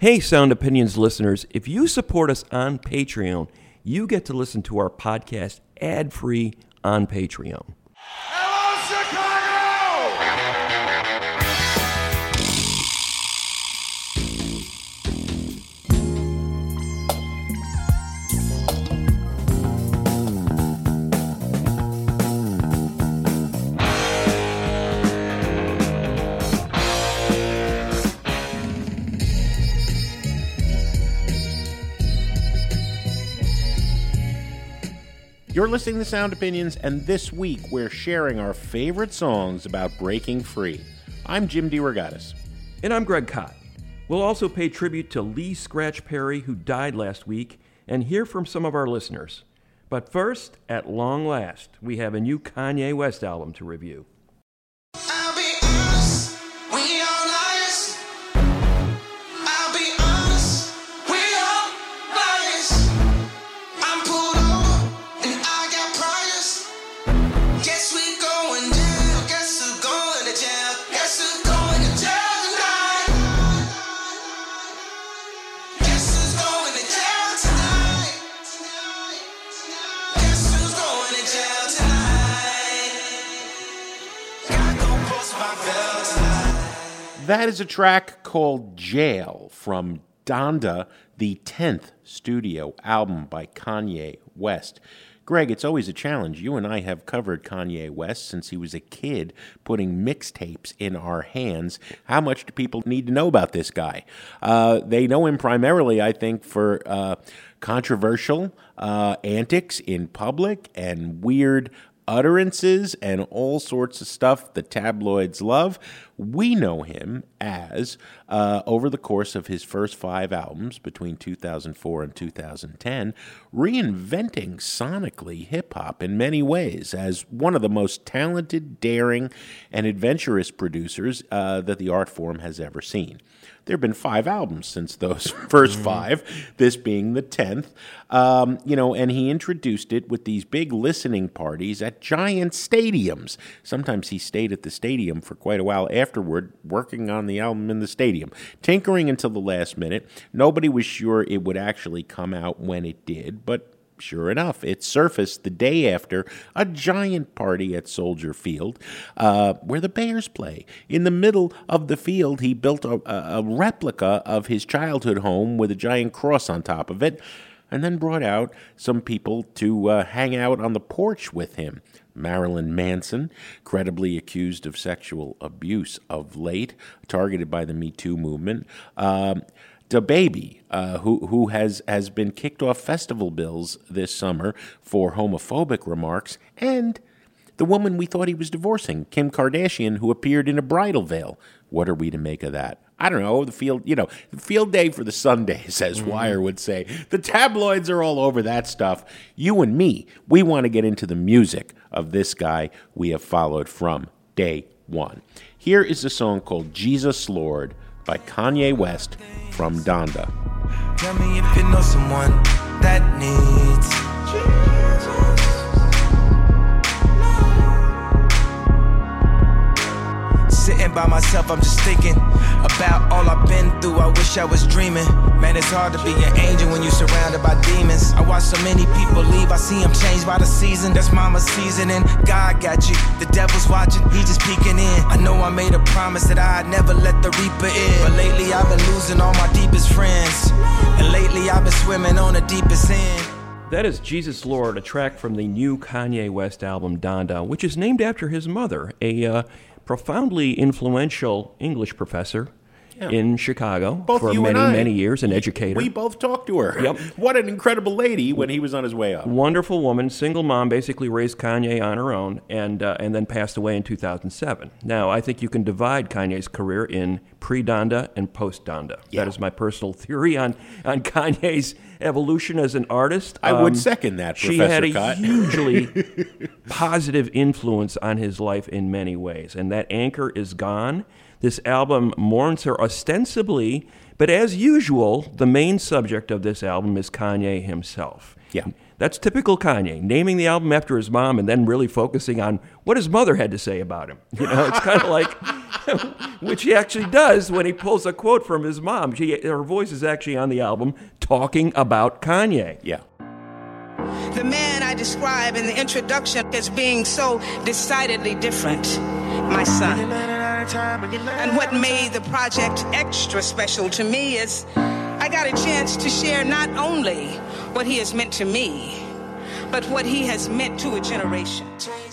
Hey, Sound Opinions listeners, if you support us on Patreon, you get to listen to our podcast ad free on Patreon. You're listening to Sound Opinions, and this week we're sharing our favorite songs about breaking free. I'm Jim DeRogatis. And I'm Greg Kot. We'll also pay tribute to Lee Scratch Perry, who died last week, and hear from some of our listeners. But first, at long last, we have a new Kanye West album to review. That is a track called Jail from Donda, the 10th studio album by Kanye West. Greg, it's always a challenge. You and I have covered Kanye West since he was a kid, putting mixtapes in our hands. How much do people need to know about this guy? Uh, they know him primarily, I think, for uh, controversial uh, antics in public and weird utterances and all sorts of stuff the tabloids love. We know him as, uh, over the course of his first five albums between 2004 and 2010, reinventing sonically hip hop in many ways as one of the most talented, daring, and adventurous producers uh, that the art form has ever seen. There have been five albums since those 1st five, this being the 10th. Um, you know, and he introduced it with these big listening parties at giant stadiums. Sometimes he stayed at the stadium for quite a while afterward, working on the album in the stadium, tinkering until the last minute. Nobody was sure it would actually come out when it did, but Sure enough, it surfaced the day after a giant party at Soldier Field uh, where the Bears play. In the middle of the field, he built a, a replica of his childhood home with a giant cross on top of it, and then brought out some people to uh, hang out on the porch with him. Marilyn Manson, credibly accused of sexual abuse of late, targeted by the Me Too movement. Um, DaBaby, uh, who who has has been kicked off festival bills this summer for homophobic remarks, and the woman we thought he was divorcing, Kim Kardashian, who appeared in a bridal veil. What are we to make of that? I don't know. The field, you know, field day for the Sundays, as Wire would say. The tabloids are all over that stuff. You and me, we want to get into the music of this guy we have followed from day one. Here is a song called Jesus Lord by Kanye West from Donda. Tell me if you know someone that needs by myself, I'm just thinking about all I've been through. I wish I was dreaming. Man, it's hard to be an angel when you're surrounded by demons. I watch so many people leave, I see them changed by the season. That's mama's seasoning. God got you, the devil's watching, he just peeking in. I know I made a promise that I'd never let the reaper in. But lately, I've been losing all my deepest friends. And lately, I've been swimming on the deepest end. That is Jesus Lord, a track from the new Kanye West album Donda, which is named after his mother, a uh, profoundly influential English professor in Chicago Both for many, many years, an educator. We both talked to her. Yep. What an incredible lady when he was on his way up. Wonderful woman, single mom, basically raised Kanye on her own, and uh, and then passed away in 2007. Now, I think you can divide Kanye's career in pre-Donda and post-Donda. Yeah. That is my personal theory on on Kanye's evolution as an artist. I would Um, second that, She had a Kot. hugely positive influence on his life in many ways, and that anchor is gone. This album mourns her ostensibly, but as usual, the main subject of this album is Kanye himself. Yeah. That's typical Kanye, naming the album after his mom and then really focusing on what his mother had to say about him. You know, it's kind of like, which he actually does when he pulls a quote from his mom. She, her voice is actually on the album talking about Kanye. Yeah. The man I describe in the introduction as being so decidedly different, my son. And what made the project extra special to me is I got a chance to share not only what he has meant to me, but what he has meant to a generation.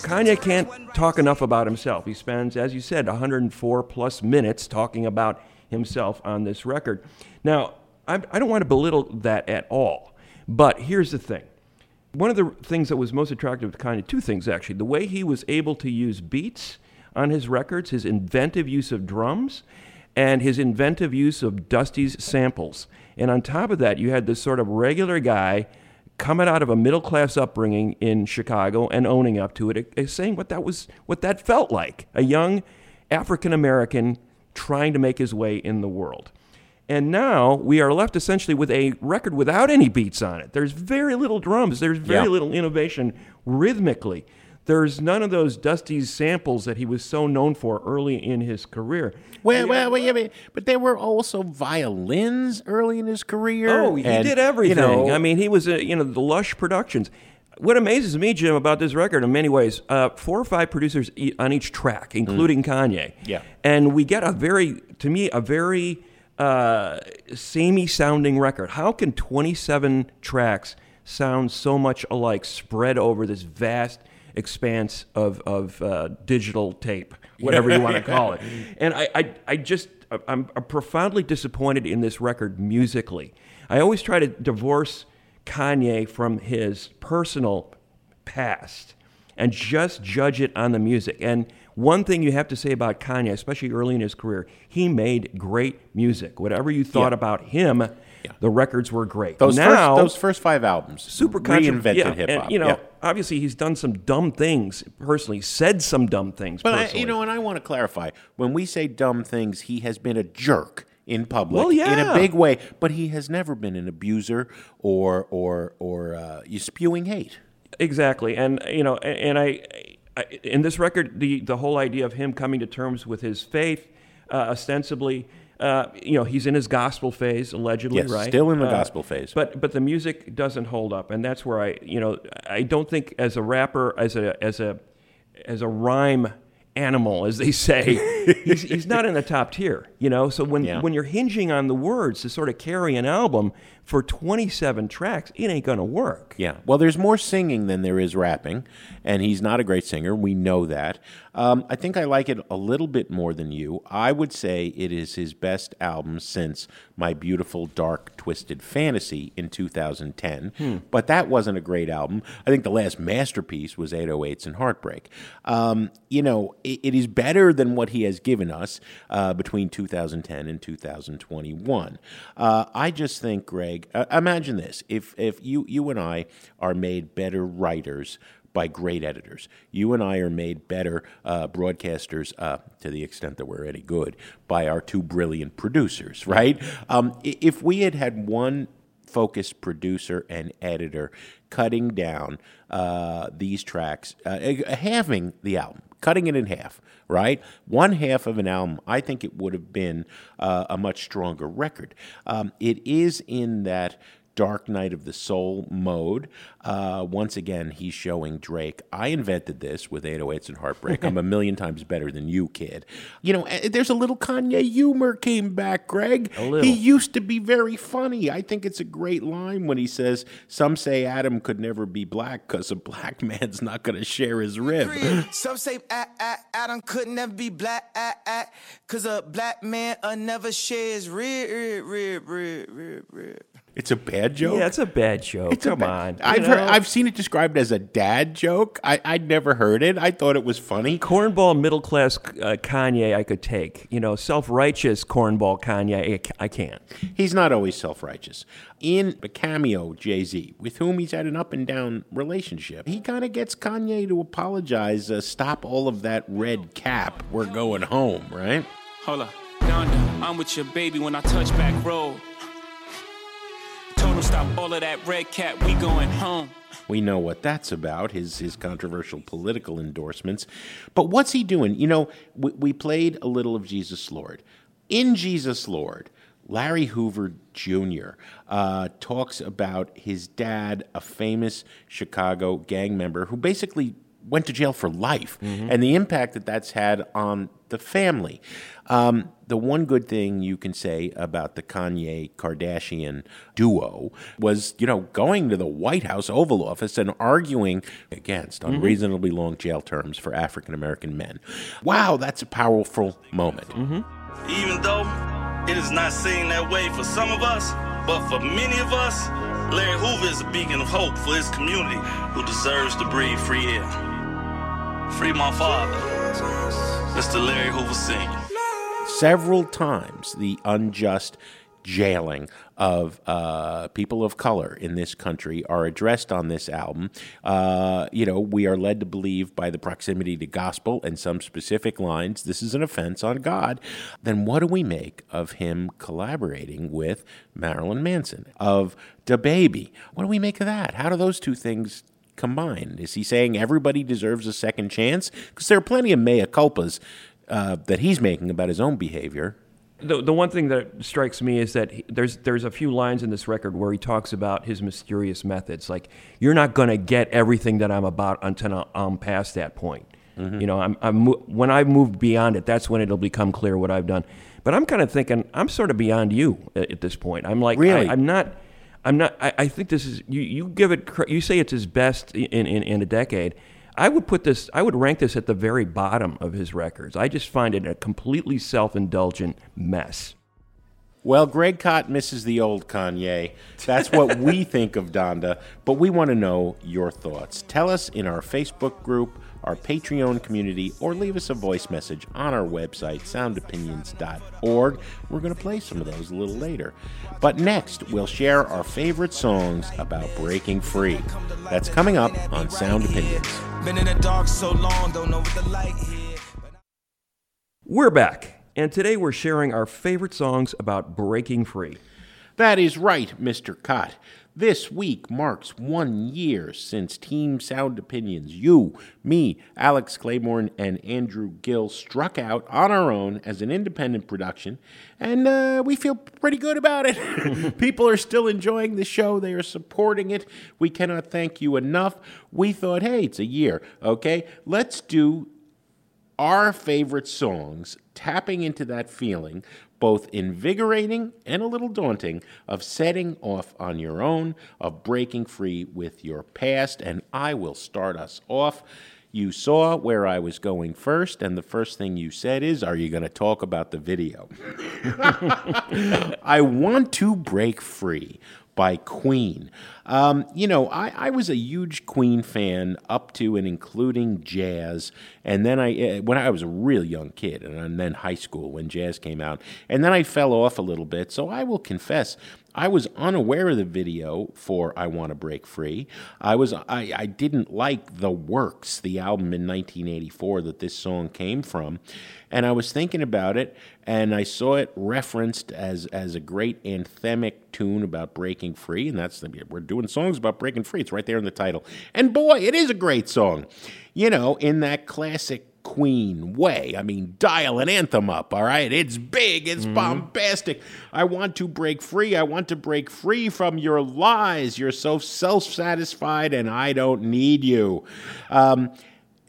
Kanye can't talk enough about himself. He spends, as you said, 104 plus minutes talking about himself on this record. Now, I, I don't want to belittle that at all, but here's the thing. One of the things that was most attractive to Kanye, two things actually, the way he was able to use beats on his records, his inventive use of drums, and his inventive use of Dusty's samples. And on top of that, you had this sort of regular guy coming out of a middle class upbringing in Chicago and owning up to it, eh, eh, saying what that was, what that felt like, a young African American trying to make his way in the world. And now we are left essentially with a record without any beats on it. There's very little drums. There's very Yeah. little innovation rhythmically. There's none of those Dusty's samples that he was so known for early in his career. Well, well, well, yeah, but, but there were also violins early in his career. Oh, he and, did everything. You know, I mean, he was, a, you know, the Lush Productions. What amazes me, Jim, about this record in many ways, uh, four or five producers on each track, including Kanye. Mm. Yeah. And we get a very, to me, a very uh, samey sounding record. How can 27 tracks sound so much alike spread over this vast expanse of, of uh, digital tape, whatever you want to call it? And I, I, I just, I'm profoundly disappointed in this record musically. I always try to divorce Kanye from his personal past and just judge it on the music. And one thing you have to say about Kanye, especially early in his career, he made great music. Whatever you thought Yeah. about him, the records were great. those now, first, those first five albums super reinvented yeah, hip hop. You know, yeah. obviously he's done some dumb things personally, said some dumb things But I, you know, and I want to clarify: when we say dumb things, he has been a jerk in public Well, in a big way, but he has never been an abuser or or or uh, spewing hate. Exactly, and you know, and I, I in this record, the the whole idea of him coming to terms with his faith, uh, ostensibly, uh, you know, he's in his gospel phase, allegedly, Yes, right? still in the Uh, gospel phase. But but the music doesn't hold up, and that's where I, you know, I don't think as a rapper, as a as a as a rhyme animal, as they say, he's, he's not in the top tier, you know. So when Yeah. when you're hinging on the words to sort of carry an album for 27 tracks, it ain't gonna work. Yeah. Well, there's more singing than there is rapping, and he's not a great singer. We know that. Um, I think I like it a little bit more than you. I would say it is his best album since My Beautiful Dark Twisted Fantasy in 2010. But that wasn't a great album. I think the last masterpiece was 808s and Heartbreak. Um, you know, it, is better than what he has given us uh, between 2010 and 2021. Uh, I just think, Greg, uh, imagine this: if if you you and I are made better writers by great editors. You and I are made better uh, broadcasters uh, to the extent that we're any good by our two brilliant producers, right? Um, if we had had one focused producer and editor cutting down uh, these tracks, uh, halving the album, cutting it in half, right? One half of an album, I think it would have been uh, a much stronger record. Um, it is in that Dark Night of the Soul mode. Uh, once again, he's showing Drake. I invented this with 808s and Heartbreak. I'm a million times better than you, kid. You know, eh, there's a little Kanye humor came back, Greg. A little. He used to be very funny. I think it's a great line when he says, Some say Adam could never be black because a black man's not going to share his rib. Some say ah, ah, Adam could never be black, ah, ah, cause a black man uh, never shares rib, rib, rib, rib, rib, rib. It's a bad joke. Yeah, it's a bad joke. It's a Come ba- on. I've heard, know? I've seen it described as a dad joke. I, I'd never heard it. I thought it was funny. cornball middle class uh, Kanye I could take. You know, self righteous cornball Kanye I I can't. He's not always self righteous. In a cameo, Jay Z, with whom he's had an up and down relationship, he kind of gets Kanye to apologize, uh, stop all of that red cap. We're going home, right? Hold up. Donda, I'm with your baby when I touch back road. Told him stop all of that red cap, we going home. We know what that's about, his, his controversial political endorsements. But what's he doing? You know, we, we played a little of Jesus Lord. In Jesus Lord, Larry Hoover Jr. Uh, talks about his dad, a famous Chicago gang member who basically went to jail for life mm-hmm. and the impact that that's had on the family. Um, the one good thing you can say about the Kanye Kardashian duo was, you know, going to the White House Oval Office and arguing against mm-hmm. unreasonably long jail terms for African American men. Wow, that's a powerful moment. Mm-hmm. Even though it is not seen that way for some of us, but for many of us, Larry Hoover is a beacon of hope for his community who deserves to breathe free air. Free my father, Mr. Larry Hoover Sr. Several times, the unjust jailing of uh, people of color in this country are addressed on this album. Uh, you know, we are led to believe by the proximity to gospel and some specific lines, this is an offense on God. Then what do we make of him collaborating with Marilyn Manson, of DaBaby? What do we make of that? How do those two things combined? Is he saying everybody deserves a second chance? Because there are plenty of mea culpas uh, that he's making about his own behavior. The, the one thing that strikes me is that he, there's there's a few lines in this record where he talks about his mysterious methods. Like you're not going to get everything that I'm about until I'm past that point. Mm-hmm. You know, I'm, I'm when I've moved beyond it, that's when it'll become clear what I've done. But I'm kind of thinking I'm sort of beyond you at, at this point. I'm like really? I, I'm not. I'm not. I, I, think this is you. You give it. You say it's his best in, in, in a decade. I would put this. I would rank this at the very bottom of his records. I just find it a completely self-indulgent mess. Well, Greg Kot misses the old Kanye. That's what we think of Donda, but we want to know your thoughts. Tell us in our Facebook group our Patreon community, or leave us a voice message on our website, soundopinions.org. We're going to play some of those a little later. But next, we'll share our favorite songs about breaking free. That's coming up on Sound Opinions. Been in the dark so long, don't know what the light We're back, and today we're sharing our favorite songs about breaking free. That is right, Mr. Kot. This week marks one year since Team Sound Opinions, you, me, Alex Claiborne, and Andrew Gill struck out on our own as an independent production, and uh, we feel pretty good about it. People are still enjoying the show, they are supporting it. We cannot thank you enough. We thought, hey, it's a year, okay? Let's do our favorite songs, tapping into that feeling both invigorating and a little daunting, of setting off on your own, of breaking free with your past. And I will start us off. You saw where I was going first, and the first thing you said is, Are you going to talk about the video? I want to break free by Queen. Um, you know, I, I, was a huge Queen fan up to and including jazz, and then I eh, when I was a real young kid, and then high school when jazz came out, and then I fell off a little bit. So I will confess, I was unaware of the video for I Want to Break Free. I was I, I didn't like The Works, the album in 1984 that this song came from. And I was thinking about it and I saw it referenced as as a great anthemic tune about breaking free and that's the we're doing songs about breaking free. It's right there in the title. And boy, it is a great song. You know, in that classic Queen way. I mean, dial an anthem up, all right? It's big, it's mm-hmm. bombastic. I want to break free. I want to break free from your lies. You're so self satisfied, and I don't need you. Um,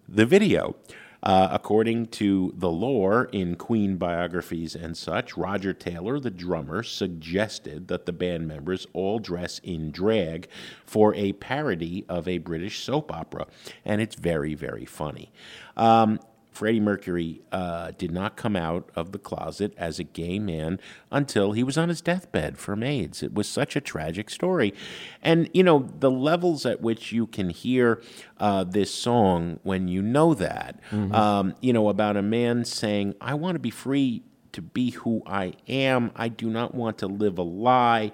the video uh, according to the lore in Queen biographies and such, Roger Taylor, the drummer, suggested that the band members all dress in drag for a parody of a British soap opera, and it's very, very funny. Um, Freddie Mercury uh, did not come out of the closet as a gay man until he was on his deathbed from AIDS. It was such a tragic story. And, you know, the levels at which you can hear uh, this song when you know that, mm-hmm. um, you know, about a man saying, I want to be free to be who I am. I do not want to live a lie.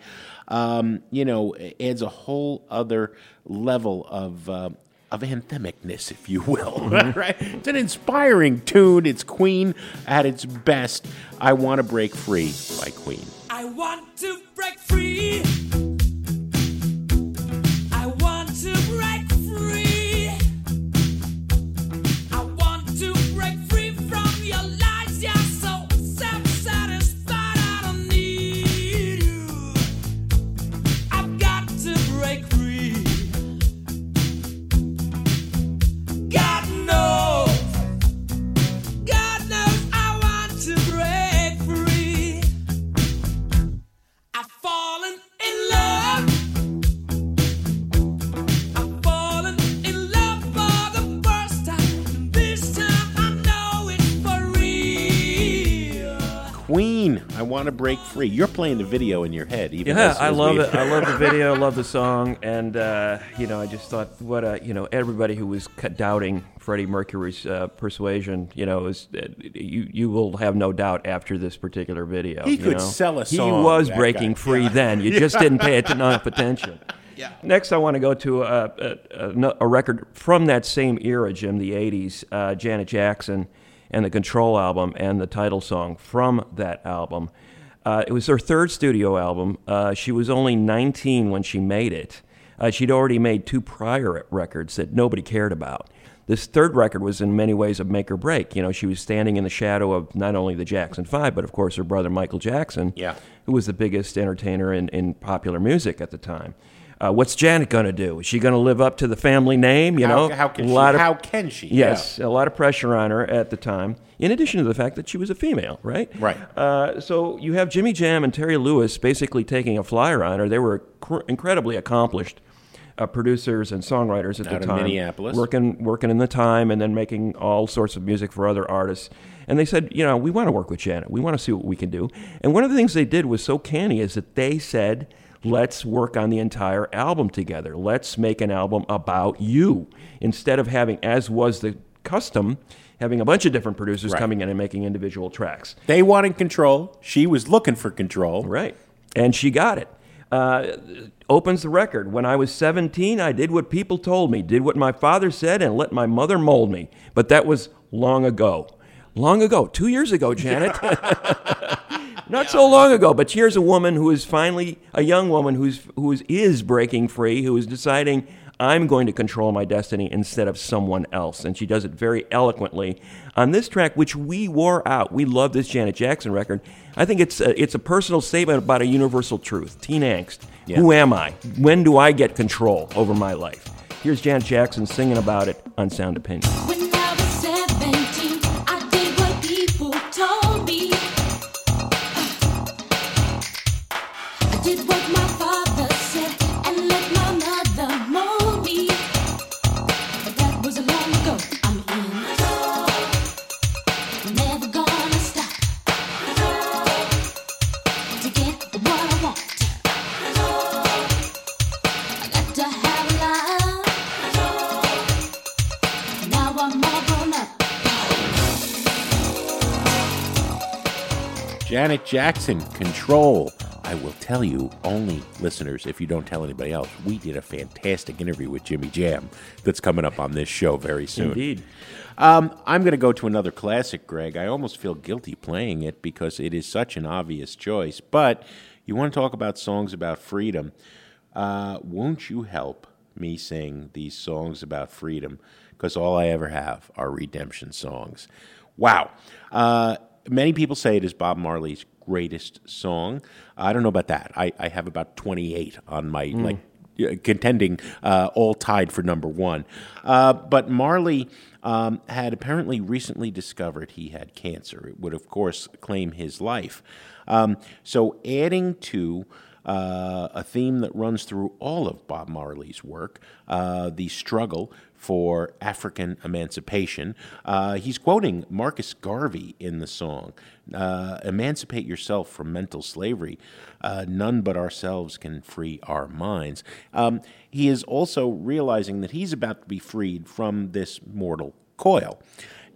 Um, you know, adds a whole other level of uh, of anthemicness, if you will. Mm-hmm. right? It's an inspiring tune. It's Queen at its best. I Want to Break Free by Queen. I want to break free. Want to break free. You're playing the video in your head, even. Yeah, as- I as love we- it. I love the video. I love the song, and uh, you know, I just thought, what a you know, everybody who was doubting Freddie Mercury's uh, persuasion, you know, is uh, you you will have no doubt after this particular video. He you could know? sell a song. He was breaking guy. free then. You just didn't pay it enough attention. Yeah. Next, I want to go to a, a, a, a record from that same era, Jim, the 80s, uh, Janet Jackson and the Control album and the title song from that album. Uh, it was her third studio album. Uh, she was only 19 when she made it. Uh, she'd already made two prior records that nobody cared about. This third record was in many ways a make or break. You know, she was standing in the shadow of not only the Jackson Five, but of course her brother Michael Jackson, Yeah. who was the biggest entertainer in, in popular music at the time. Uh, what's Janet going to do? Is she going to live up to the family name? You How- know, how can a she- lot of- how can she? Yes, a lot of pressure on her at the time. In addition to the fact that she was a female, right? Right. Uh, so you have Jimmy Jam and Terry Lewis basically taking a flyer on her. They were cr- incredibly accomplished uh, producers and songwriters at Out the of time, Minneapolis. working working in the time, and then making all sorts of music for other artists. And they said, you know, we want to work with Janet. We want to see what we can do. And one of the things they did was so canny is that they said, let's work on the entire album together. Let's make an album about you instead of having, as was the custom, having a bunch of different producers Right. coming in and making individual tracks. They wanted control. She was looking for control. Right. And she got it. Uh, opens the record. When I was 17, I did what people told me, did what my father said, and let my mother mold me. But that was long ago. Long ago. Two years ago, Janet. Not so long ago, but here's a woman who is finally a young woman who's who is, is breaking free, who is deciding I'm going to control my destiny instead of someone else, and she does it very eloquently on this track, which we wore out. We love this Janet Jackson record. I think it's a, it's a personal statement about a universal truth: teen angst. Yeah. Who am I? When do I get control over my life? Here's Janet Jackson singing about it on Sound Opinion. Janet Jackson, Control. I will tell you, only listeners, if you don't tell anybody else, we did a fantastic interview with Jimmy Jam that's coming up on this show very soon. Indeed. Um, I'm going to go to another classic, Greg. I almost feel guilty playing it because it is such an obvious choice. But you want to talk about songs about freedom. Uh, won't you help me sing these songs about freedom? Because all I ever have are redemption songs. Wow. Uh, many people say it is Bob Marley's greatest song. I don't know about that. I, I have about 28 on my, like, uh, contending uh, all tied for number one. Uh, but Marley um, had apparently recently discovered he had cancer. It would, of course, claim his life. Um, so, adding to uh, a theme that runs through all of Bob Marley's work, uh, the struggle for African emancipation. Uh, he's quoting Marcus Garvey in the song uh, Emancipate yourself from mental slavery. Uh, none but ourselves can free our minds. Um, he is also realizing that he's about to be freed from this mortal coil.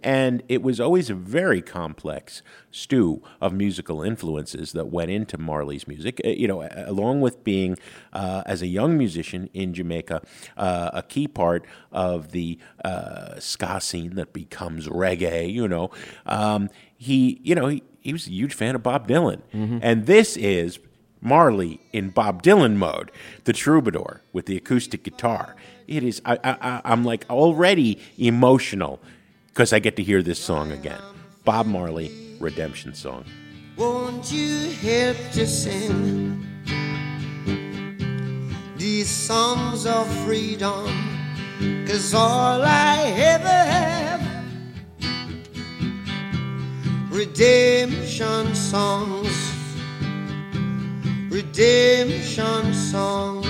And it was always a very complex stew of musical influences that went into Marley's music. Uh, You know, along with being, uh, as a young musician in Jamaica, uh, a key part of the uh, ska scene that becomes reggae. You know, um, he, you know, he, he was a huge fan of Bob Dylan, and this is Marley in Bob Dylan mode, the troubadour with the acoustic guitar. It is. I, I- I'm like already emotional because I get to hear this song again. Bob Marley, Redemption Song. Won't you help to sing these songs of freedom? Cause all I ever have redemption songs, redemption songs.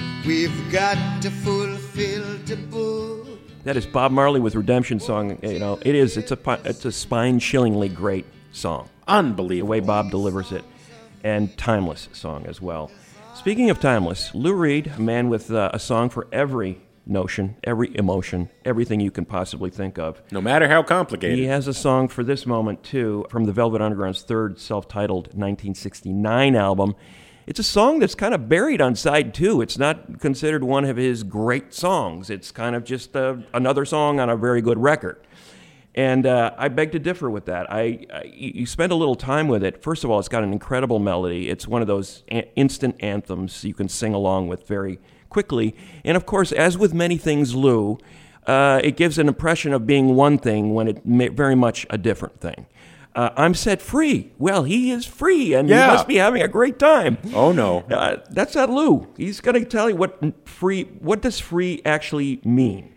We've got to fulfill the book. That is Bob Marley with Redemption Song. You know, it is. It's a it's a spine-chillingly great song. Unbelievable. The way Bob delivers it, and timeless song as well. Speaking of timeless, Lou Reed, a man with uh, a song for every notion, every emotion, everything you can possibly think of. No matter how complicated. He has a song for this moment too, from the Velvet Underground's third self-titled 1969 album. It's a song that's kind of buried on side two. It's not considered one of his great songs. It's kind of just uh, another song on a very good record. And uh, I beg to differ with that. I, I you spend a little time with it. First of all, it's got an incredible melody. It's one of those a- instant anthems you can sing along with very quickly. And of course, as with many things, Lou, uh, it gives an impression of being one thing when it may, very much a different thing. Uh, I'm set free. Well, he is free, and Yeah. he must be having a great time. Oh, no. Uh, that's not Lou. He's going to tell you what free. What does free actually mean?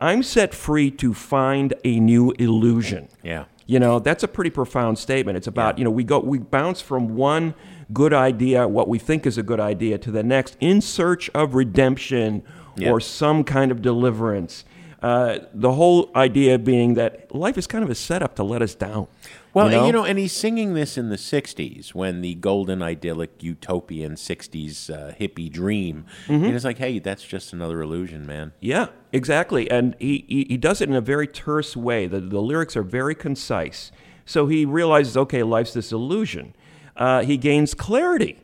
I'm set free to find a new illusion. Yeah. You know, that's a pretty profound statement. It's about, you know, we go we bounce from one good idea, what we think is a good idea, to the next in search of redemption Yeah. or some kind of deliverance. Uh, the whole idea being that life is kind of a setup to let us down. Well, you know? you know, and he's singing this in the 60s when the golden, idyllic, utopian 60s uh, hippie dream. Mm-hmm. And it's like, hey, that's just another illusion, man. Yeah, exactly. And he, he, he does it in a very terse way. The, the lyrics are very concise. So he realizes, okay, life's this illusion. Uh, he gains clarity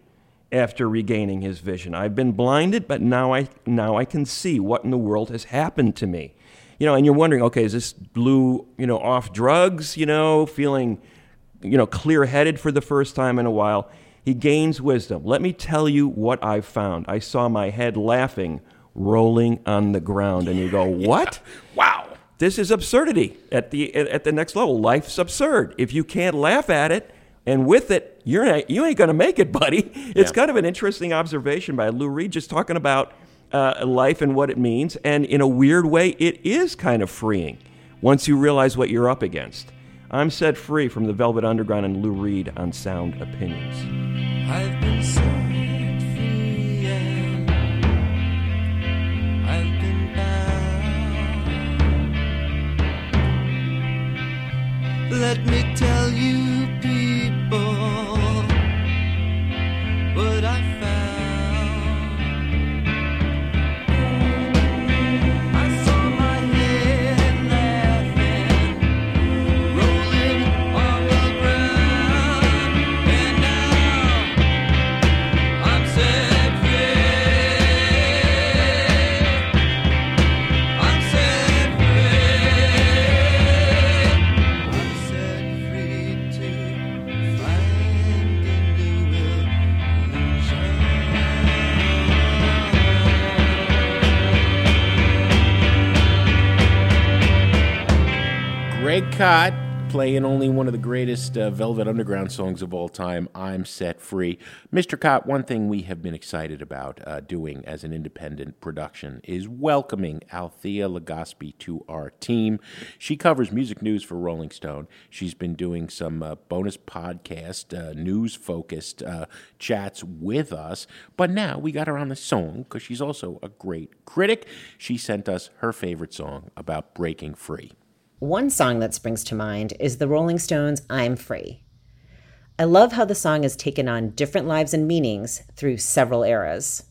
after regaining his vision. I've been blinded, but now I, now I can see what in the world has happened to me. You know, and you're wondering, okay, is this Lou, you know, off drugs, you know, feeling, you know, clear headed for the first time in a while? He gains wisdom. Let me tell you what I found. I saw my head laughing, rolling on the ground. And you go, what? Wow. This is absurdity at the, at the next level. Life's absurd. If you can't laugh at it and with it, you're not, you ain't going to make it, buddy. It's Yeah. kind of an interesting observation by Lou Reed, just talking about uh, life and what it means. And in a weird way, it is kind of freeing once you realize what you're up against. I'm set free from the Velvet Underground and Lou Reed on Sound Opinions. Let me tell you, people, what I found. Greg Kot playing only one of the greatest uh, Velvet Underground songs of all time, I'm Set Free. Mr. Kot, one thing we have been excited about uh, doing as an independent production is welcoming Althea Legaspi to our team. She covers music news for Rolling Stone. She's been doing some uh, bonus podcast, uh, news focused uh, chats with us, but now we got her on the song because she's also a great critic. She sent us her favorite song about breaking free. One song that springs to mind is the Rolling Stones' I'm Free. I love how the song has taken on different lives and meanings through several eras.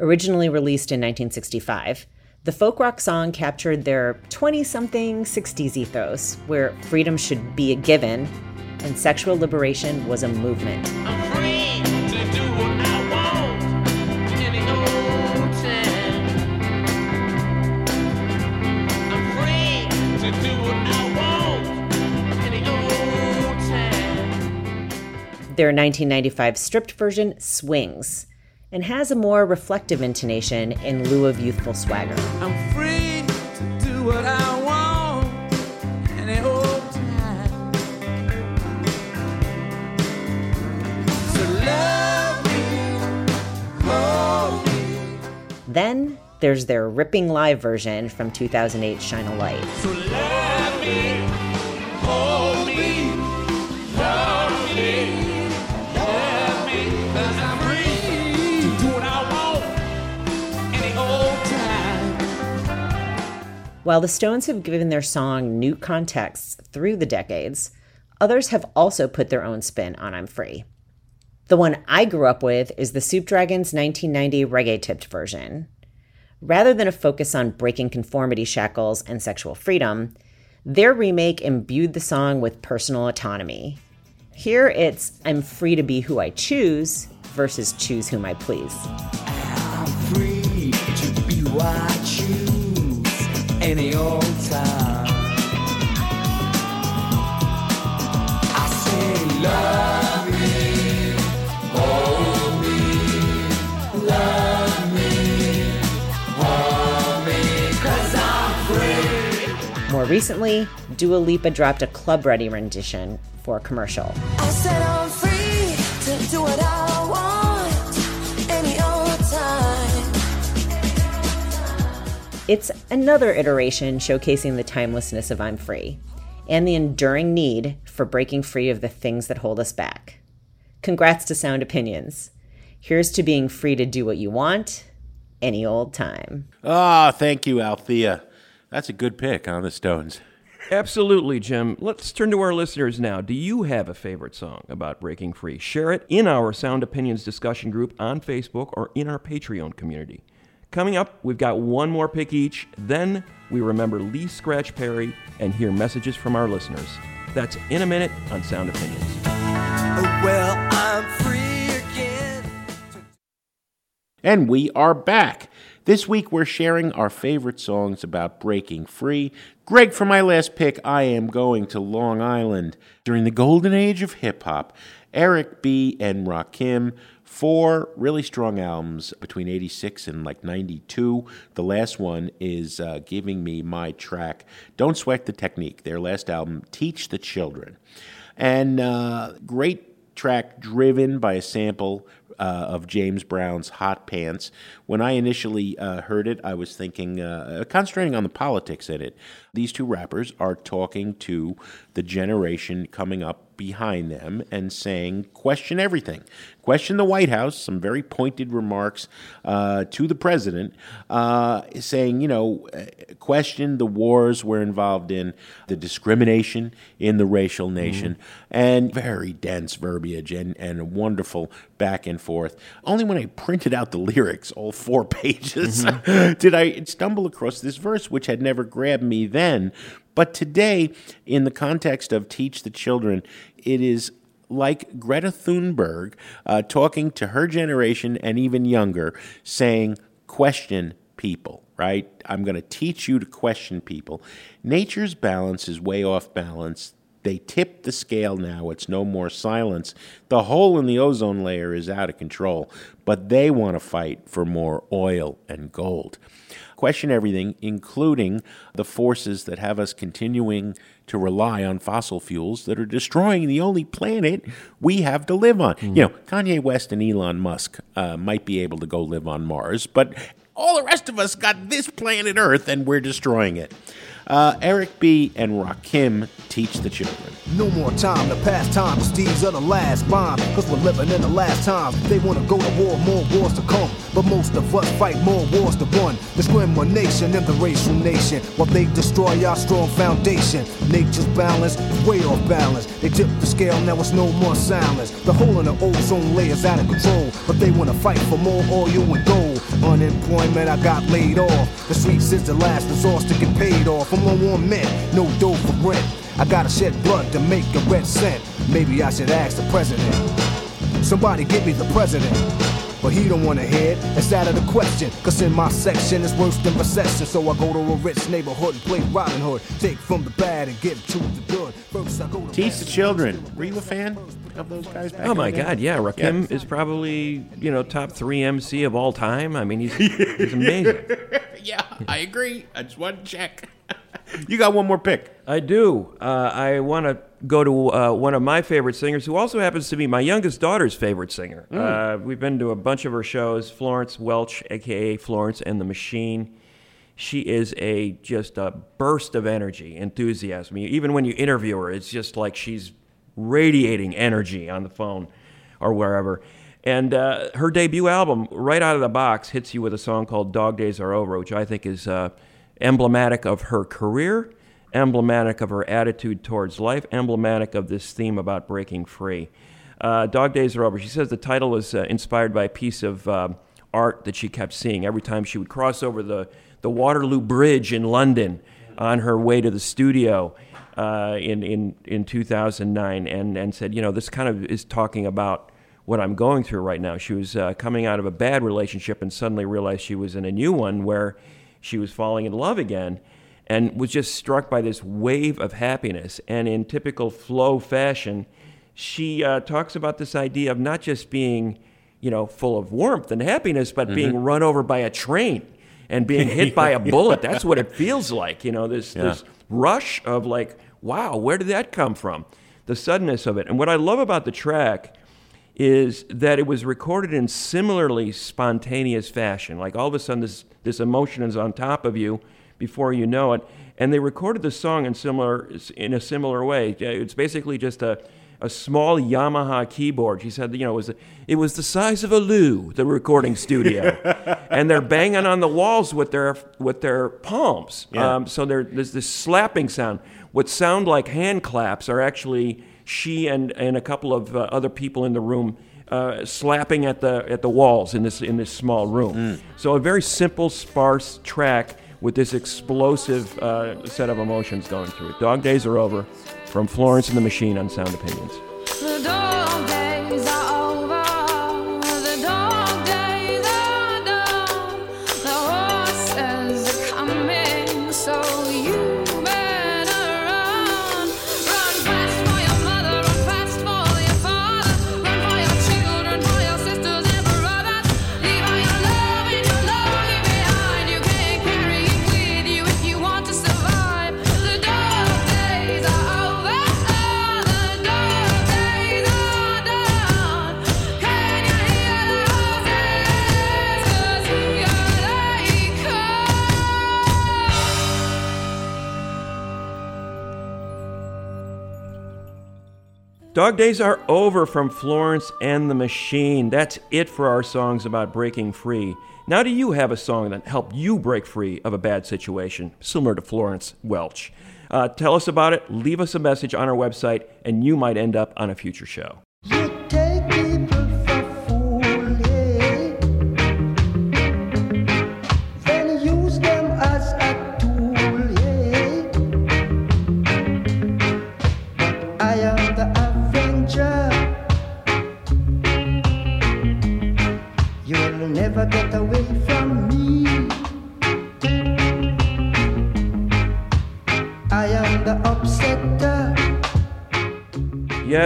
Originally released in 1965, the folk rock song captured their 20 something 60s ethos, where freedom should be a given and sexual liberation was a movement. their 1995 stripped version swings and has a more reflective intonation in lieu of youthful swagger. Then there's their ripping live version from 2008 Shine a Light. So While the Stones have given their song new contexts through the decades, others have also put their own spin on I'm Free. The one I grew up with is the Soup Dragons 1990 reggae tipped version. Rather than a focus on breaking conformity shackles and sexual freedom, their remake imbued the song with personal autonomy. Here it's I'm free to be who I choose versus choose whom I please. Any old time. I say, love me, hold me, love me, hold me, cause I'm free. More recently, Dua Lipa dropped a club ready rendition for a commercial. It's another iteration showcasing the timelessness of I'm Free and the enduring need for breaking free of the things that hold us back. Congrats to Sound Opinions. Here's to being free to do what you want any old time. Ah, thank you, Althea. That's a good pick on the Stones. Absolutely, Jim. Let's turn to our listeners now. Do you have a favorite song about breaking free? Share it in our Sound Opinions discussion group on Facebook or in our Patreon community. Coming up, we've got one more pick each. Then we remember Lee Scratch Perry and hear messages from our listeners. That's in a minute on Sound Opinions. Well, I'm free again. And we are back. This week we're sharing our favorite songs about breaking free. Greg, for my last pick, I am going to Long Island. During the golden age of hip hop, Eric B. and Rakim, four really strong albums between 86 and like 92. The last one is uh, giving me my track, Don't Sweat the Technique, their last album, Teach the Children. And uh, great track driven by a sample uh, of James Brown's Hot Pants. When I initially uh, heard it, I was thinking, uh, concentrating on the politics in it. These two rappers are talking to the generation coming up behind them and saying, question everything. Question the White House, some very pointed remarks uh, to the president, uh, saying, you know, uh, question the wars we're involved in, the discrimination in the racial nation, and very dense verbiage and, and wonderful back and forth. Only when I printed out the lyrics, all four pages, did I stumble across this verse, which had never grabbed me then. But today, in the context of Teach the Children, it is like Greta Thunberg uh, talking to her generation and even younger, saying, question people, right? I'm going to teach you to question people. Nature's balance is way off balance. They tip the scale now. It's no more silence. The hole in the ozone layer is out of control, but they want to fight for more oil and gold. Question everything, including the forces that have us continuing to rely on fossil fuels that are destroying the only planet we have to live on. You know, Kanye West and Elon Musk uh, might be able to go live on Mars, but all the rest of us got this planet Earth and we're destroying it. Uh, Eric B. and Rakim teach the children. No more time to pass time, these are the last bomb. Cause we're living in the last times. They wanna go to war, more wars to come. But most of us fight more wars to run. Discrimination in the racial nation. While they destroy our strong foundation. Nature's balance is way off balance. They tip the scale, now it's no more silence. The hole in the ozone layer's out of control. But they wanna fight for more oil and gold. Unemployment, I got laid off. The streets is the last resource to get paid off. I'm low on men, no dough for rent. I gotta shed blood to make a red cent. Maybe I should ask the president. Somebody give me the president. But he don't wanna hear it, it's out of the question. Cause in my section it's worse than recession. So I go to a rich neighborhood and play Robin Hood. Take from the bad and give to the good. First I go to Teach the children. Were you a fan of those guys back Oh my the day? God, yeah, Rakim is probably you know top three MC of all time. I mean, he's he's amazing. yeah, I agree. I just want to check. You got one more pick. I do. Uh, I want to go to uh, one of my favorite singers, who also happens to be my youngest daughter's favorite singer. Uh, we've been to a bunch of her shows. Florence Welch, aka Florence and the Machine. She is a just a burst of energy, enthusiasm. Even when you interview her, it's just like she's radiating energy on the phone or wherever. And uh, her debut album, right out of the box, hits you with a song called "Dog Days Are Over," which I think is uh, emblematic of her career, emblematic of her attitude towards life, emblematic of this theme about breaking free. Uh, Dog Days Are Over. She says the title was uh, inspired by a piece of uh, art that she kept seeing every time she would cross over the, the Waterloo Bridge in London on her way to the studio uh, in, in, in 2009 and, and said, you know, this kind of is talking about what I'm going through right now. She was uh, coming out of a bad relationship and suddenly realized she was in a new one where she was falling in love again and was just struck by this wave of happiness. And in typical Flo fashion, she uh, talks about this idea of not just being, you know, full of warmth and happiness, but being run over by a train and being hit by a bullet. That's what it feels like, you know, this, Yeah. this rush of like, wow, where did that come from? The suddenness of it. And what I love about the track is that it was recorded in similarly spontaneous fashion. Like all of a sudden, this, this emotion is on top of you before you know it. And they recorded the song in similar in a similar way. It's basically just a, a small Yamaha keyboard. She said, you know, it was it was the size of a loo, the recording studio, and they're banging on the walls with their with their palms. Yeah. Um, so there's this slapping sound. What sound like hand claps are actually she and, and a couple of uh, other people in the room uh, slapping at the at the walls in this in this small room. So a very simple, sparse track with this explosive uh, set of emotions going through it. Dog days are over. From Florence and the Machine on Sound Opinions. Dog Days Are Over from Florence and the Machine. That's it for our songs about breaking free. Now, do you have a song that helped you break free of a bad situation, similar to Florence Welch? Uh, tell us about it, leave us a message on our website, and you might end up on a future show.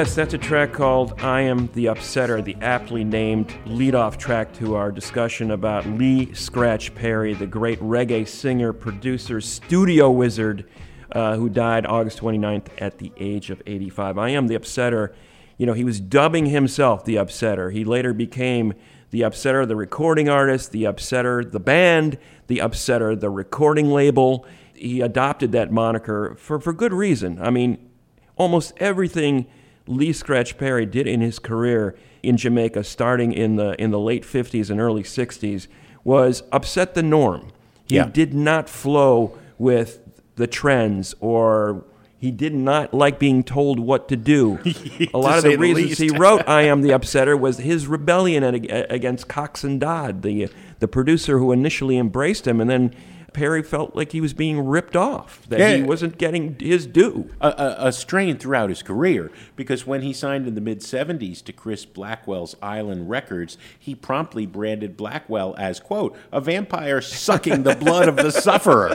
Yes, that's a track called I Am the Upsetter, the aptly named leadoff track to our discussion about Lee Scratch Perry, the great reggae singer, producer, studio wizard uh, who died August 29th at the age of 85. I Am the Upsetter, you know, he was dubbing himself the Upsetter. He later became the Upsetter, the recording artist, the Upsetter, the band, the Upsetter, the recording label. He adopted that moniker for, for good reason. I mean, almost everything Lee Scratch Perry did in his career in Jamaica, starting in the in the late 50s and early 60s, was upset the norm. He Yeah. did not flow with the trends or he did not like being told what to do. a lot of the reasons he wrote "I Am the Upsetter" was his rebellion against Coxsone Dodd, the the producer who initially embraced him, and then Perry felt like he was being ripped off, that he wasn't getting his due. a, a, a strain throughout his career because when he signed in the mid 70s to Chris Blackwell's Island Records, he promptly branded Blackwell as, quote, a vampire sucking the blood of the sufferer.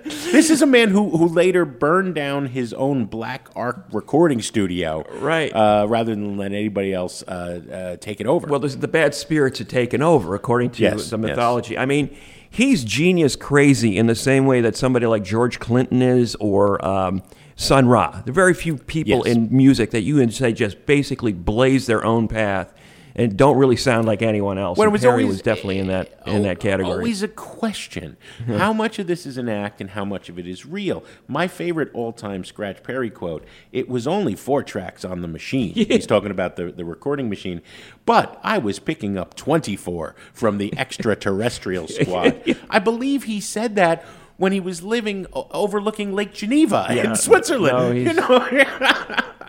this is a man who, who later burned down his own Black Ark recording studio, Right. Uh, rather than let anybody else uh, uh, take it over. Well, the bad spirits had taken over, according to Yes, the yes. mythology. I mean, he's genius crazy in the same way that somebody like George Clinton is or um, Sun Ra. There are very few people Yes. in music that you can say just basically blaze their own path and don't really sound like anyone else. Well, it was Perry always- was definitely in that in that category. Always a question. how much of this is an act and how much of it is real? My favorite all time Scratch Perry quote it was only four tracks on the machine. He's talking about the, the recording machine. But I was picking up 24 from the extraterrestrial squad. I believe he said that. When he was living overlooking Lake Geneva Yeah. in Switzerland, No, you know,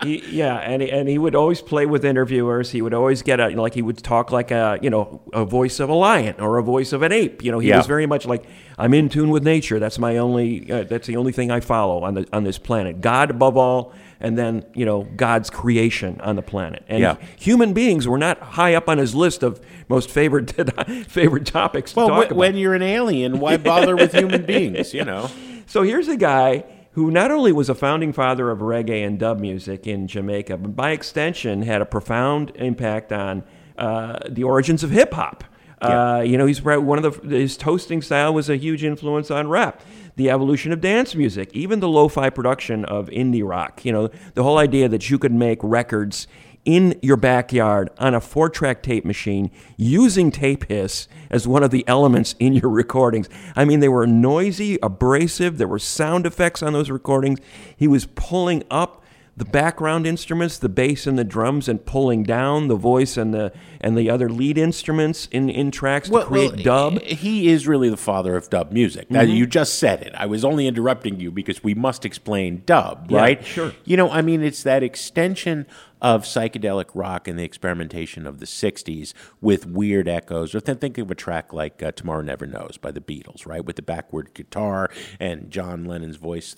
He, yeah, and he, and he would always play with interviewers. He would always get a you know, like he would talk like a you know a voice of a lion or a voice of an ape. You know, he Yeah. was very much like I'm in tune with nature. That's my only. Uh, that's the only thing I follow on the on this planet. God above all, and then you know God's creation on the planet. And Yeah. human beings were not high up on his list of most favorite favorite topics to well, talk when, about. when you're an alien, why bother with human beings? You know. So here's a guy who not only was a founding father of reggae and dub music in Jamaica, but by extension had a profound impact on uh, the origins of hip hop. Uh, you know, he's one of the his toasting style was a huge influence on rap. The evolution of dance music, even the lo-fi production of indie rock. You know, the whole idea that you could make records in your backyard on a four track tape machine using tape hiss as one of the elements in your recordings. I mean, they were noisy, abrasive, there were sound effects on those recordings. He was pulling up the background instruments, the bass and the drums, and pulling down the voice and the and the other lead instruments in, in tracks to create dub. He is really the father of dub music. Now, Mhm. you just said it. I was only interrupting you because we must explain dub, Yeah, right? sure. You know, I mean, it's that extension of psychedelic rock and the experimentation of the 60s with weird echoes. Or th- think of a track like uh, Tomorrow Never Knows by the Beatles, right? With the backward guitar and John Lennon's voice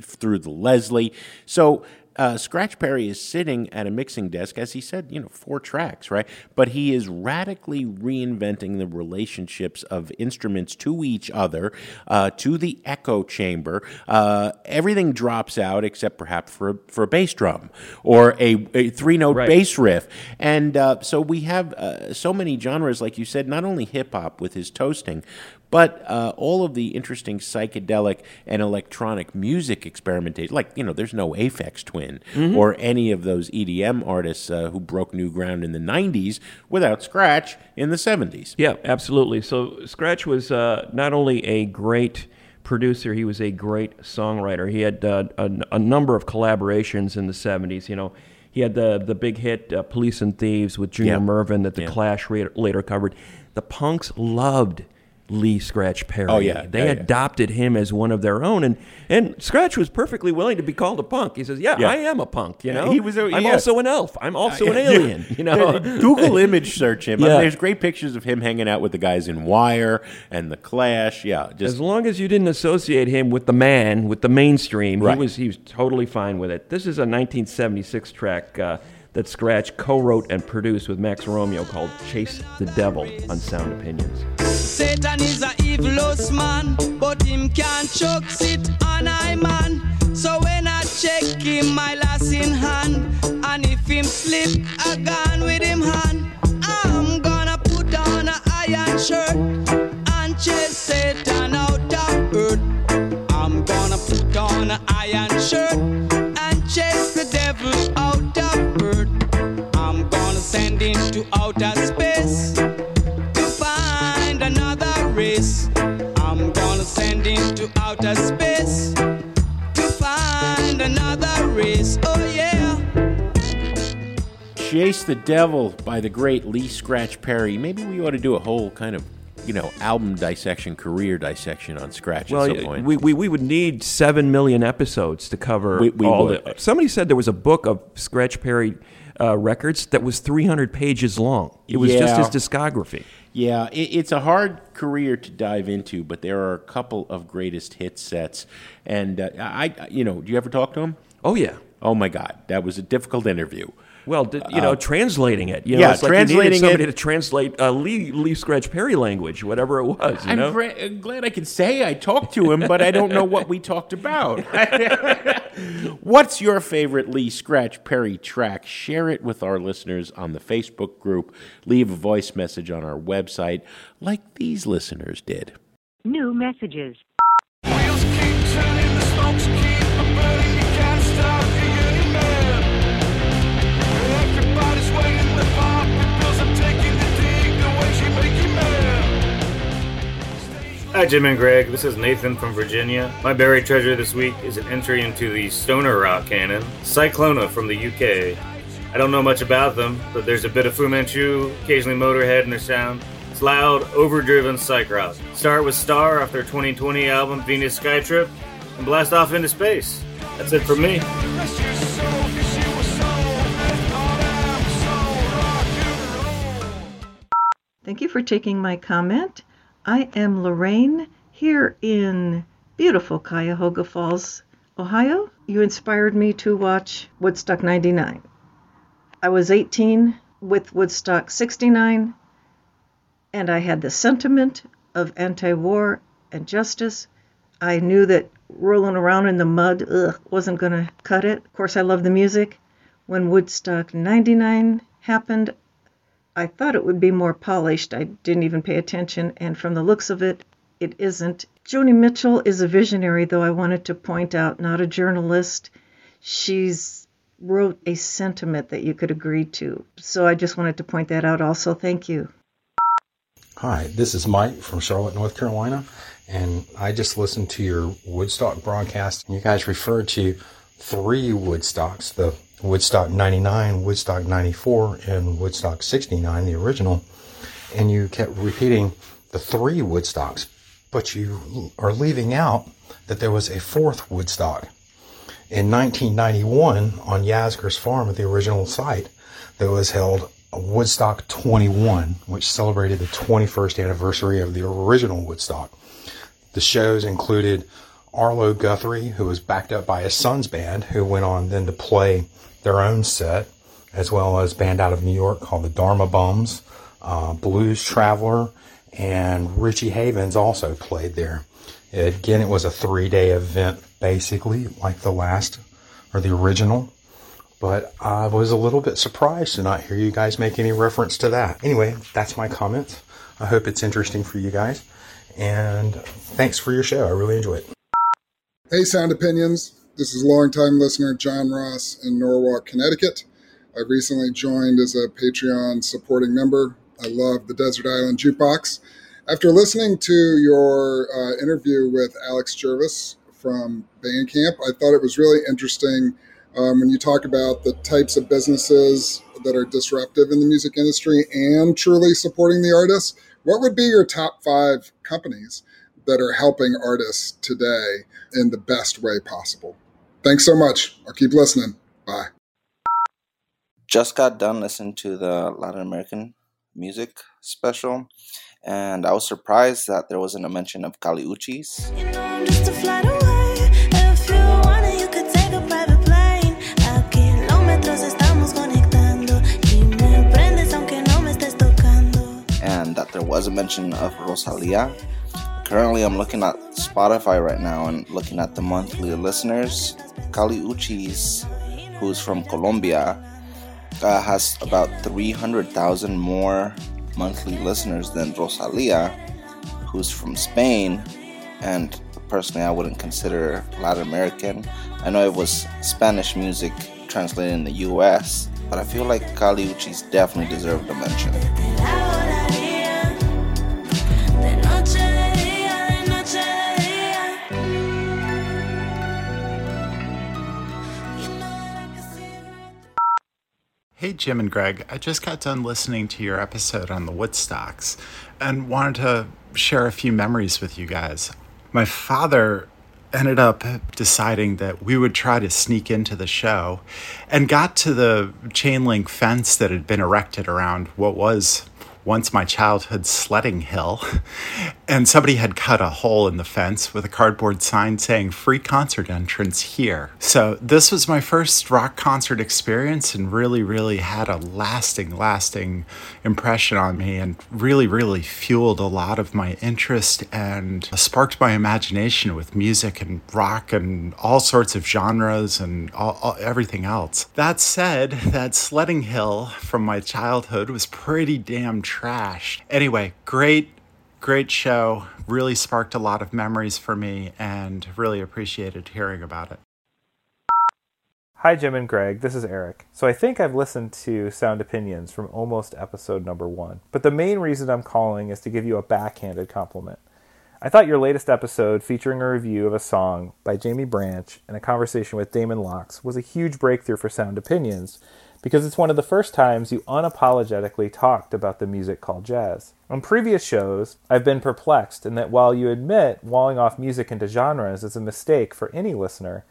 through the Leslie. So uh, Scratch Perry is sitting at a mixing desk, as he said, you know, four tracks, right? But he is radically reinventing the relationships of instruments to each other, uh, to the echo chamber. Uh, everything drops out except perhaps for a, for a bass drum or a, a three note bass riff. And uh, so we have uh, so many genres, like you said, not only hip hop with his toasting, but uh, all of the interesting psychedelic and electronic music experimentation, like you know, there's no Aphex Twin Mhm. or any of those EDM artists uh, who broke new ground in the '90s without Scratch in the '70s. Yeah, absolutely. So Scratch was uh, not only a great producer, he was a great songwriter. He had uh, a, a number of collaborations in the 70s. You know, he had the, the big hit uh, Police and Thieves with Junior Yeah. Murvin that the Yeah. Clash later covered. The punks loved Lee Scratch Perry. Oh, yeah. They Yeah, yeah. adopted him as one of their own. And, and Scratch was perfectly willing to be called a punk. He says, Yeah, Yeah. I am a punk. You know, he was a- I'm also an elf. I'm also an alien. You know, Google image search him. I mean, there's great pictures of him hanging out with the guys in Wire and the Clash. Yeah, just as long as you didn't associate him with the man, with the mainstream, Right. he was he was totally fine with it. This is a 1976 track uh, that Scratch co-wrote and produced with Max Romeo called "Chase the Devil" on Sound Opinions. Satan is man, but him can't choke on I man. So when I check him, my lass in hand, and if him slip, with him hand. I'm gonna put on iron shirt and chase Satan out of earth. I'm gonna put on iron shirt and chase the devil out send him to outer space to find another race. I'm gonna send him to outer space to find another race. Oh yeah. Chase the Devil by the great Lee Scratch Perry. Maybe we ought to do a whole kind of, you know, album dissection, career dissection on Scratch Well, at some point. we, we, we would need seven million episodes to cover We- we all would. the. Somebody said there was a book of Scratch Perry uh, records that was 300 pages long. It was just his discography. Yeah, it, it's a hard career to dive into, but there are a couple of greatest hit sets. And uh, I- you know, do you ever talk to him? Oh yeah. Oh my God, that was a difficult interview. Well, d- you know, Uh, translating it. You know, yeah, it's like you needed translating somebody it- to translate uh, Lee, Lee Scratch Perry language, whatever it was. You I'm know? gra- uh, glad I could say I talked to him, but I don't know what we talked about. What's your favorite Lee Scratch Perry track? Share it with our listeners on the Facebook group. Leave a voice message on our website, like these listeners did. New messages. Hi, Jim and Greg. This is Nathan from Virginia. My buried treasure this week is an entry into the stoner rock canon, Cyclona from the UK. I don't know much about them, but there's a bit of Fu Manchu, occasionally Motorhead in their sound. It's loud, overdriven psych rock. Start with Star off their 2020 album Venus Skytrip, and blast off into space. That's it for me. Thank you for taking my comment. I am Lorraine here in beautiful Cuyahoga Falls, Ohio. You inspired me to watch Woodstock 99. I was 18 with Woodstock 69, and I had the sentiment of anti war and justice. I knew that rolling around in the mud ugh, wasn't going to cut it. Of course, I love the music. When Woodstock 99 happened, I thought it would be more polished. I didn't even pay attention, and from the looks of it, it isn't. Joni Mitchell is a visionary, though I wanted to point out, not a journalist. She's wrote a sentiment that you could agree to. So I just wanted to point that out also. Thank you. Hi, this is Mike from Charlotte, North Carolina, and I just listened to your Woodstock broadcast. You guys referred to three Woodstocks the Woodstock 99, Woodstock 94, and Woodstock 69, the original. And you kept repeating the three Woodstocks, but you are leaving out that there was a fourth Woodstock. In 1991, on Yasgur's farm at the original site, there was held a Woodstock 21, which celebrated the 21st anniversary of the original Woodstock. The shows included Arlo Guthrie, who was backed up by his son's band, who went on then to play their own set, as well as band out of New York called the Dharma Bums, uh, Blues Traveler, and Richie Havens also played there. Again, it was a three day event, basically, like the last or the original. But I was a little bit surprised to not hear you guys make any reference to that. Anyway, that's my comments. I hope it's interesting for you guys. And thanks for your show. I really enjoy it. Hey, Sound Opinions. This is longtime listener John Ross in Norwalk, Connecticut. I recently joined as a Patreon supporting member. I love the Desert Island Jukebox. After listening to your uh, interview with Alex Jervis from Bandcamp, I thought it was really interesting um, when you talk about the types of businesses that are disruptive in the music industry and truly supporting the artists. What would be your top five companies that are helping artists today in the best way possible? Thanks so much. I'll keep listening. Bye. just got done listening to the Latin American music special, and I was surprised that there wasn't a mention of Kali Uchis. Just to fly away. If you want it, you could take a private plane. A kilómetros estamos conectando. Y me prendes aunque no me estés tocando. and that there was a mention of Rosalia. Currently, I'm looking at Spotify right now and looking at the monthly listeners. Kali Uchis, who's from Colombia, uh, has about 300,000 more monthly listeners than Rosalia, who's from Spain. And personally, I wouldn't consider Latin American. I know it was Spanish music translated in the US, but I feel like Kali Uchis definitely deserved a mention. Hey, Jim and Greg. I just got done listening to your episode on the Woodstocks and wanted to share a few memories with you guys. My father ended up deciding that we would try to sneak into the show and got to the chain link fence that had been erected around what was once my childhood sledding hill, and somebody had cut a hole in the fence with a cardboard sign saying free concert entrance here. So this was my first rock concert experience and really, really had a lasting, lasting impression on me and really, really fueled a lot of my interest and sparked my imagination with music and rock and all sorts of genres and all, all- everything else. That said, that sledding hill from my childhood was pretty damn trash. Anyway, great great show. Really sparked a lot of memories for me and really appreciated hearing about it. Hi, Jim and Greg. This is Eric. So I think I've listened to Sound Opinions from almost episode number one, but the main reason I'm calling is to give you a backhanded compliment. I thought your latest episode featuring a review of a song by Jamie Branch and a conversation with Damon Locks was a huge breakthrough for Sound Opinions because it's one of the first times you unapologetically talked about the music called jazz. On previous shows, I've been perplexed in that while you admit walling off music into genres is a mistake for any listener,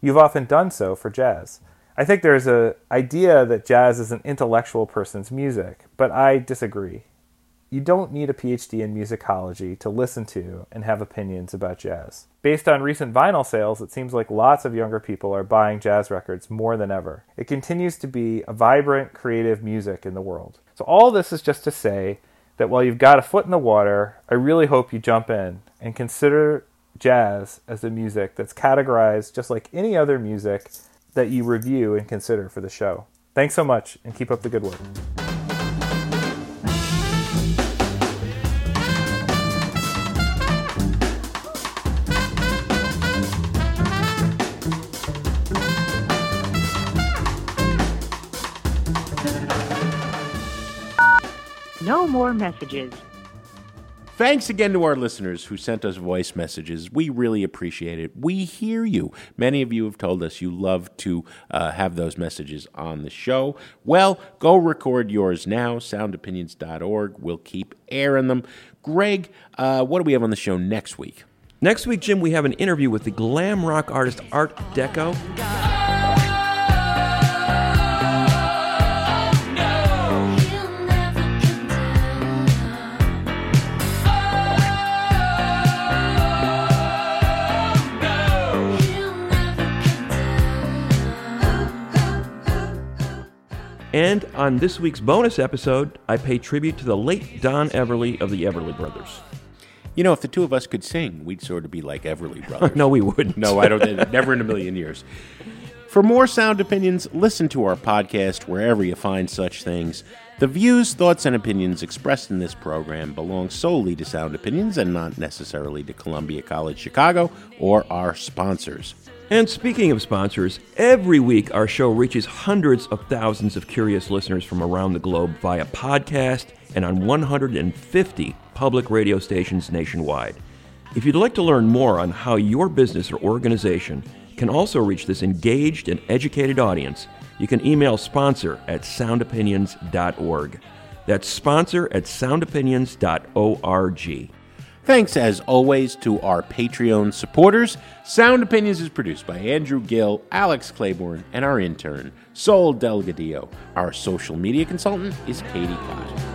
you've often done so for jazz. I think there's an idea that jazz is an intellectual person's music, but I disagree. You don't need a PhD in musicology to listen to and have opinions about jazz. Based on recent vinyl sales, it seems like lots of younger people are buying jazz records more than ever. It continues to be a vibrant, creative music in the world. So, all this is just to say that while you've got a foot in the water, I really hope you jump in and consider jazz as a music that's categorized just like any other music that you review and consider for the show. Thanks so much and keep up the good work. More messages. Thanks again to our listeners who sent us voice messages. We really appreciate it. We hear you. Many of you have told us you love to uh, have those messages on the show. Well, go record yours now. Soundopinions.org. We'll keep airing them. Greg, uh, what do we have on the show next week? Next week, Jim, we have an interview with the glam rock artist Art d'Ecco. And on this week's bonus episode, I pay tribute to the late Don Everly of the Everly Brothers. You know, if the two of us could sing, we'd sort of be like Everly Brothers. no, we wouldn't. No, I don't. never in a million years. For more sound opinions, listen to our podcast wherever you find such things. The views, thoughts, and opinions expressed in this program belong solely to Sound Opinions and not necessarily to Columbia College Chicago or our sponsors. And speaking of sponsors, every week our show reaches hundreds of thousands of curious listeners from around the globe via podcast and on 150 public radio stations nationwide. If you'd like to learn more on how your business or organization can also reach this engaged and educated audience, you can email sponsor at soundopinions.org. That's sponsor at soundopinions.org. Thanks, as always, to our Patreon supporters. Sound Opinions is produced by Andrew Gill, Alex Claiborne, and our intern, Sol Delgadillo. Our social media consultant is Katie Cott.